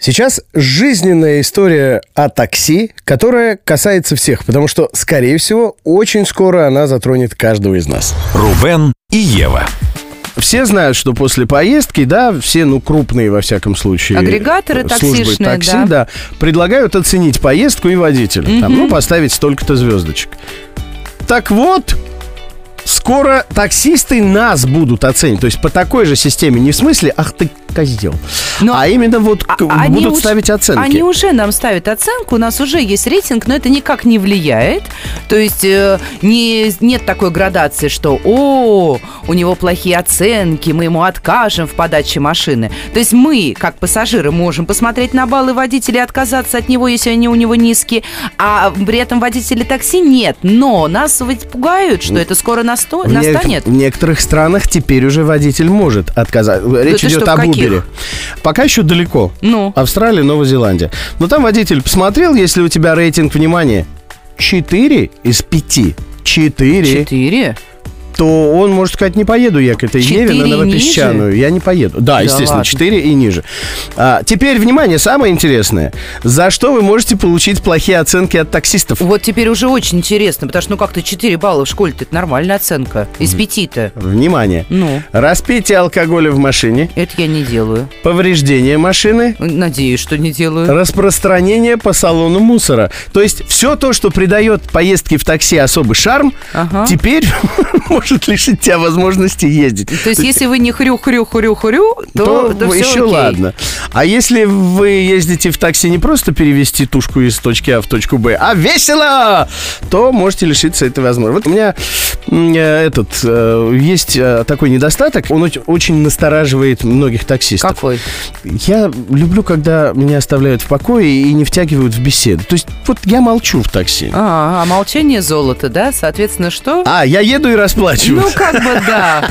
Сейчас жизненная история о такси, которая касается всех, потому что, скорее всего, очень скоро она затронет каждого из нас. Рубен и Ева. Все знают, что после поездки, да, все, ну, крупные, во всяком случае, Агрегаторы службы таксишные, такси, да. да, предлагают оценить поездку и водителя. Там, ну, поставить столько-то звездочек. Так вот, скоро таксисты нас будут оценивать. То есть по такой же системе, не в смысле, ах ты козел, Но- а именно вот А- к- они будут уж- ставить оценки. Они уже нам ставят оценку, у нас уже есть рейтинг, но это никак не влияет. То есть э, не, нет такой градации, что «О, у него плохие оценки, мы ему откажем в подаче машины». То есть мы, как пассажиры, можем посмотреть на баллы водителя и отказаться от него, если они у него низкие, а при этом водители такси нет. Но нас ведь пугают, что это скоро насто- В настанет. В некоторых странах теперь уже водитель может отказать. Речь ты идет что, об? Uber. Пока еще далеко. Ну. Австралия, Новая Зеландия. Но там водитель посмотрел, если у тебя рейтинг внимания 4 из 5. 4. Четыре? То он может сказать, не поеду я к этой Еве на Новопесчаную. Я не поеду. Да, естественно, ладно. 4 и ниже. А, теперь, внимание, самое интересное. За что вы можете получить плохие оценки от таксистов? Вот теперь уже очень интересно, потому что, ну, как-то 4 балла в школе-то это нормальная оценка. Из пяти-то. Внимание. Ну, Распитие алкоголя в машине, это я не делаю. повреждение машины, Надеюсь, что не делаю. распространение по салону мусора. То есть все то, что придает поездке в такси особый шарм, Ага. теперь может лишить тебя возможности ездить. То есть, если вы не хрю-хрю-хрю-хрю, то, то, то всё еще окей. ладно. А если вы ездите в такси не просто перевести тушку из точки А в точку Б, а весело, то можете лишиться этой возможности. Вот у меня э, этот э, есть э, такой недостаток, он оч- очень настораживает многих таксистов. Какой? Я люблю, когда меня оставляют в покое и не втягивают в беседу. То есть вот я молчу в такси. А, а молчание золото, да? Соответственно, что? А, я еду и расплачиваюсь. Ну, как бы да.